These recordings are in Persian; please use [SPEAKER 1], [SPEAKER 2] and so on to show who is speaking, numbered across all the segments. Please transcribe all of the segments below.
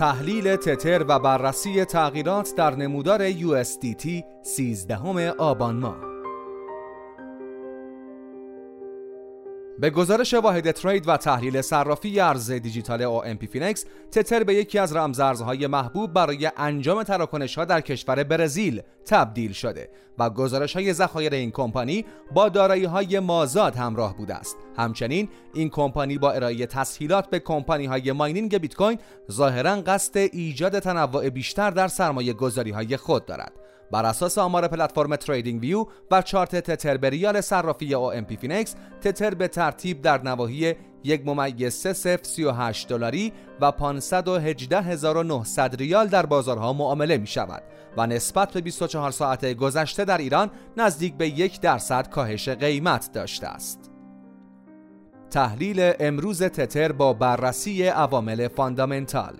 [SPEAKER 1] تحلیل تتر و بررسی تغییرات در نمودار USDT 13 آبان ماه. به گزارش واحد trade و تحلیل صرافی ارز دیجیتال OMPFinex تتر به یکی از رمزارزهای محبوب برای انجام تراکنش ها در کشور برزیل تبدیل شده و گزارش های ذخایر این کمپانی با دارایی های مازاد همراه بوده است. همچنین این کمپانی با ارائه تسهیلات به کمپانی های mining بیت کوین ظاهرا قصد ایجاد تنوع بیشتر در سرمایه گذاری های خود دارد. بر اساس آمار پلتفرم TradingView و چارت تتر به ریال صرافی OMPFinex تتر به ترتیب در نواحی یک ممیز 3038 دلاری و 518900 ریال در بازارها معامله می شود و نسبت به 24 ساعت گذشته در ایران نزدیک به یک درصد کاهش قیمت داشته است. تحلیل امروز تتر با بررسی عوامل fundamental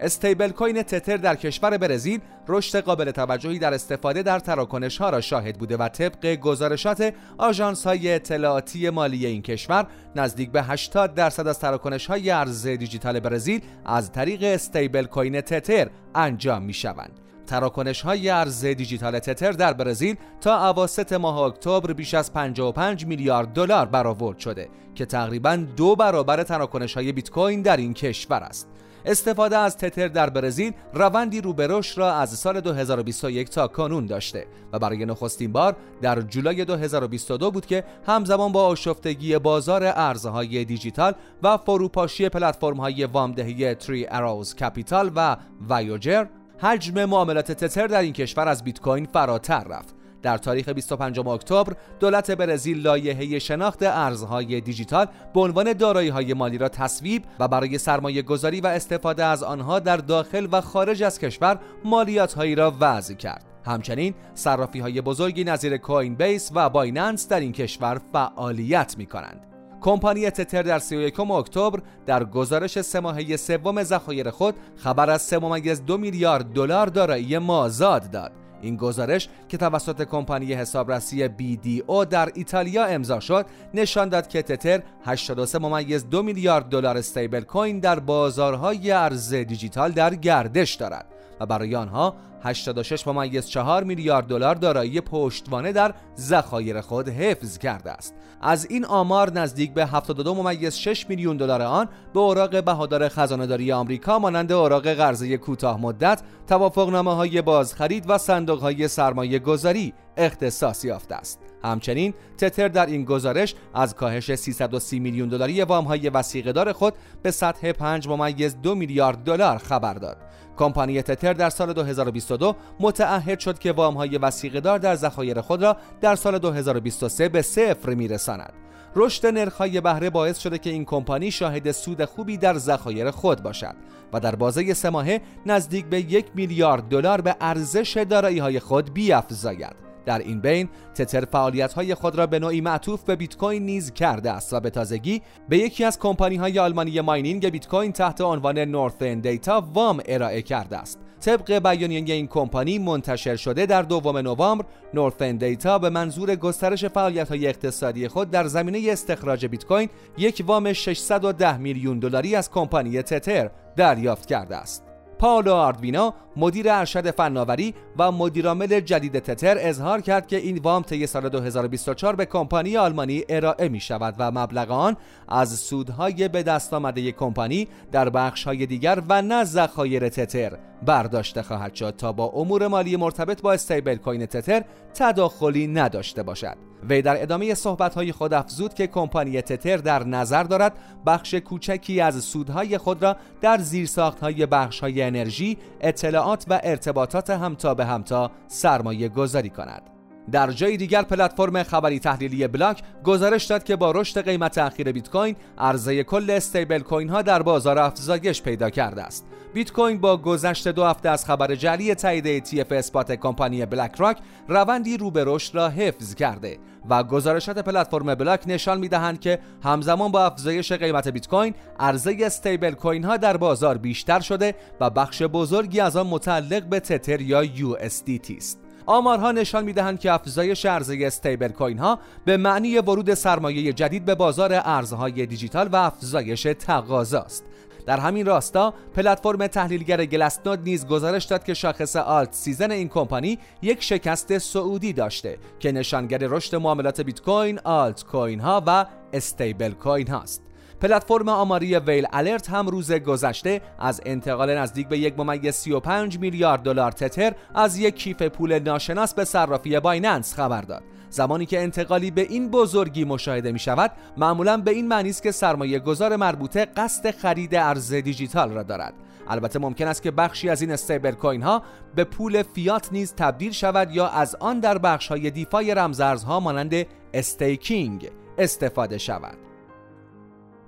[SPEAKER 1] stablecoin تتر در کشور برزیل رشد قابل توجهی در استفاده در تراکنش ها را شاهد بوده و طبق گزارشات آژانس های اطلاعاتی مالی این کشور نزدیک به 80 درصد از تراکنش های ارز دیجیتال برزیل از طریق stablecoin تتر انجام می شوند. تراکنش های ارز دیجیتال تتر در برزیل تا اواسط ماه اکتبر بیش از 55 میلیارد دلار برآورد شده که تقریبا دو برابر تراکنش های بیت کوین در این کشور است. استفاده از تتر در برزیل روندی رو به رشد را از سال 2021 تا کانون داشته و برای نخستین بار در جولای 2022 بود که همزمان با آشفتگی بازار ارزهای دیجیتال و فروپاشی پلتفرم‌های وامدهی تری اراوز کپیتال و وایوجر حجم معاملات تتر در این کشور از بیت کوین فراتر رفت. در تاریخ 25 اکتبر دولت برزیل لایحه شناخت ارزهای دیجیتال به عنوان دارایی‌های مالی را تصویب و برای سرمایه گذاری و استفاده از آنها در داخل و خارج از کشور مالیات‌هایی را وضع کرد. همچنین صرافی های بزرگی نظیر کوین بیس و بایننس در این کشور فعالیت می کنند. کمپانی تتر در 31 اکتبر در گزارش سه ماهه سوم ذخایر خود خبر از 3.2 میلیارد دلار دارایی مازاد داد این گزارش که توسط کمپانی حسابرسی BDO در ایتالیا امضا شد نشان داد که تتر 83 ممیز دو میلیارد دلار استیبل کوین در بازارهای ارز دیجیتال در گردش دارد. و برای آنها 86 ممیز 4 میلیارد دلار دارایی پشتوانه در ذخایر خود حفظ کرده است. از این آمار نزدیک به 72 ممیز 6 میلیون دلار آن به اوراق بهادار خزانه‌داری آمریکا مانند اوراق قرضه کوتاه مدت توافقنامه های بازخرید و صندوق های سرمایه گذاری اختصاص یافته است همچنین تتر در این گزارش از کاهش 330 میلیون دلاری وام های وسیقه خود به سطح 5 ممیز 2 میلیارد دلار خبر داد کمپانی تتر در سال 2022 متعهد شد که وام های وسیقه دار در ذخایر خود را در سال 2023 به صفر میرساند. رشد نرخ‌های بهره باعث شده که این کمپانی شاهد سود خوبی در ذخایر خود باشد و در بازه سه ماهه نزدیک به یک میلیارد دلار به ارزش دارایی‌های خود بیافزاید. در این بین تتر فعالیت خود را به نوعی معطوف به بیت کوین نیز کرده است و به تازگی به یکی از کمپانی های آلمانی ماینینگ بیت کوین تحت عنوان نورثن دیتا وام ارائه کرده است. طبق بیانیه این کمپانی منتشر شده در دوم نوامبر نورثن دیتا به منظور گسترش فعالیت های اقتصادی خود در زمینه استخراج بیت کوین یک وام 610 میلیون دلاری از کمپانی تتر دریافت کرده است. پاولو آردوینا مدیر ارشد فناوری و مدیرعامل جدید تتر اظهار کرد که این وام طی سال 2024 به کمپانی آلمانی ارائه می شود و مبلغ آن از سودهای به دست آمده کمپانی در بخش های دیگر و نه ذخایر تتر برداشته خواهد شد تا با امور مالی مرتبط با استیبل کوین تتر تداخلی نداشته باشد. وی در ادامه صحبت‌های خود افزود که کمپانی تتر در نظر دارد بخش کوچکی از سودهای خود را در زیرساخت‌های بخش‌های انرژی، اطلاعات و ارتباطات همتا به همتا سرمایه گذاری کند. در جای دیگر پلتفرم خبری تحلیلی بلاک گزارش داد که با رشد قیمت اخیر بیت کوین عرضه کل استیبل کوین ها در بازار افزایش پیدا کرده است. بیت کوین با گذشت دو هفته از خبر جعلی تایید ETF spot کمپانی BlackRock روندی رو به رشد را حفظ کرده و گزارشات پلتفرم Block نشان می‌دهند که همزمان با افزایش قیمت بیت کوین عرضه stablecoin ها در بازار بیشتر شده و بخش بزرگی از آن متعلق به تتر یا USDT است. آمارها نشان می‌دهند که افزایش عرضه stablecoin ها به معنی ورود سرمایه جدید به بازار ارزهای دیجیتال و افزایش تقاضا است در همین راستا پلتفرم تحلیلگر Glassnode نیز گزارش داد که شاخص altseason این کمپانی یک شکست صعودی داشته که نشانگر رشد معاملات بیت کوین، آلت کوین ها و stablecoin هاست. پلتفرم آماری Whale Alert هم روز گذشته از انتقال نزدیک به یک ممیز 35 میلیارد دلار تتر از یک کیف پول ناشناس به صرافی Binance خبر داد. زمانی که انتقالی به این بزرگی مشاهده می شود معمولا به این معنی است که سرمایه گذار مربوطه قصد خرید ارز دیجیتال را دارد البته ممکن است که بخشی از این stablecoin ها به پول فیات نیز تبدیل شود یا از آن در بخش های DeFi رمزارزها مانند staking استفاده شود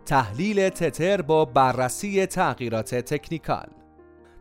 [SPEAKER 1] تحلیل تتر با بررسی تغییرات تکنیکال.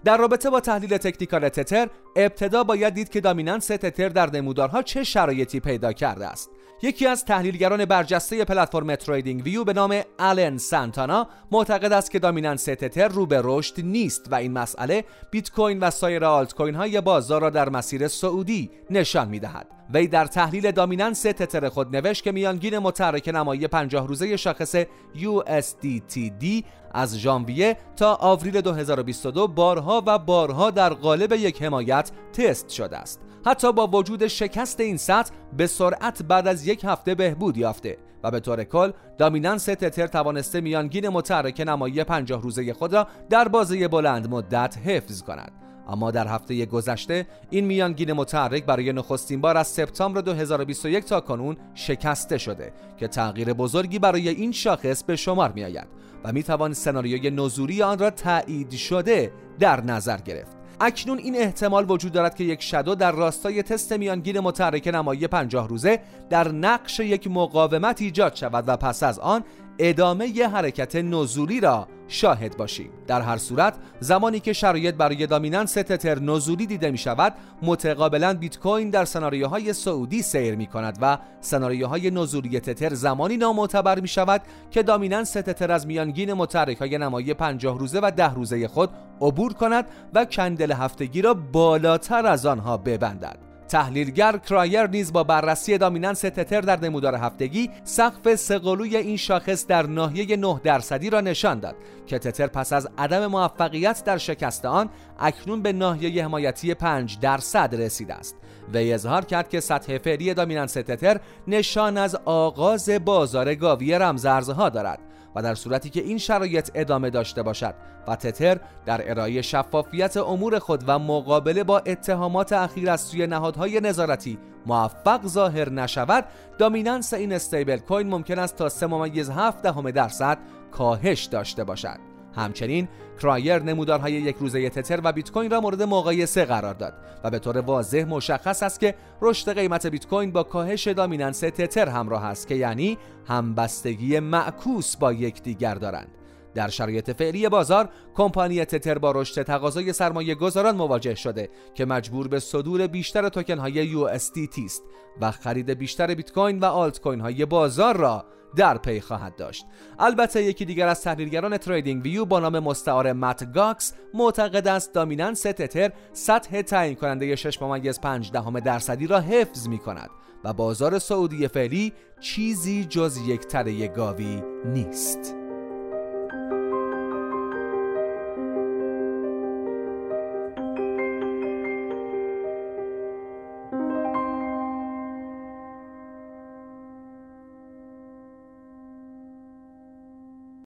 [SPEAKER 1] در رابطه با تحلیل تکنیکال تتر ابتدا باید دید که dominance تتر در نمودارها چه شرایطی پیدا کرده است یکی از تحلیلگران برجسته پلتفرم TradingView به نام آلن سانتانا معتقد است که dominance تتر رو به رشد نیست و این مسئله بیت کوین و سایر آلت کوین های بازار را در مسیر سعودی نشان می دهد. وی در تحلیل دامیننس تتر خود نوشت که میانگین متحرک نمایی 50 روزه شاخص USDTD از ژانویه تا آوریل 2022 بارها و بارها در قالب یک حمایت تست شده است. حتی با وجود شکست این سطح به سرعت بعد از یک هفته بهبود یافته و به طور کل دامیننس تتر توانسته میانگین متحرک نمایی 50 روزه خود را در بازه بلند مدت حفظ کند. اما در هفته گذشته این میانگین متحرک برای نخستین بار از سپتامبر 2021 تا کنون شکسته شده که تغییر بزرگی برای این شاخص به شمار می آید و می توان سناریوی نزولی آن را تایید شده در نظر گرفت. اکنون این احتمال وجود دارد که یک شدو در راستای تست میانگین متحرک نمایی 50 روزه در نقش یک مقاومت ایجاد شود و پس از آن ادامه ی حرکت نزولی را شاهد باشیم. در هر صورت زمانی که شرایط برای دامیننس تتر نزولی دیده می شود متقابلا بیت کوین در سناریوهای سعودی سیر می کند و سناریوهای نزولی تتر زمانی نامعتبر می شود که دامیننس تتر از میانگین متحرک های نمایی 50 روزه و 10 روزه خود عبور کند و کندل هفتگی را بالاتر از آنها ببندد. تحلیلگر کرایر نیز با بررسی دامیننس تتر در نمودار هفتگی سقف سقلوی این شاخص در ناحیه 9 درصدی را نشان داد که تتر پس از عدم موفقیت در شکست آن اکنون به ناحیه حمایتی 5 درصد رسیده است. وی اظهار کرد که سطح فعلی دامیننس تتر نشان از آغاز بازار گاوی رمزارزها دارد. و در صورتی که این شرایط ادامه داشته باشد و تتر در ارائه شفافیت امور خود و مقابله با اتهامات اخیر از سوی نهادهای نظارتی موفق ظاهر نشود دامیننس این استیبل کوین ممکن است تا 3.7 دهم درصد کاهش داشته باشد. همچنین کرایر نمودارهای یک روزه تتر و بیت کوین را مورد مقایسه قرار داد و به طور واضح مشخص است که رشد قیمت بیت کوین با کاهش دامیننس تتر همراه است که یعنی همبستگی معکوس با یکدیگر دارند. در شرایط فعلی بازار کمپانی تتر با رشد تقاضای سرمایه گذاران مواجه شده که مجبور به صدور بیشتر توکن های USDT است و خرید بیشتر بیت کوین و آلت کوین های بازار را در پی خواهد داشت. البته یکی دیگر از تحلیلگران TradingView با نام مستعار مت گاکس معتقد است dominance تتر سطح تعیین کننده 6 ممیز 5 دهم درصدی را حفظ می کند و بازار صعودی فعلی چیزی جز یک تله گاوی نیست.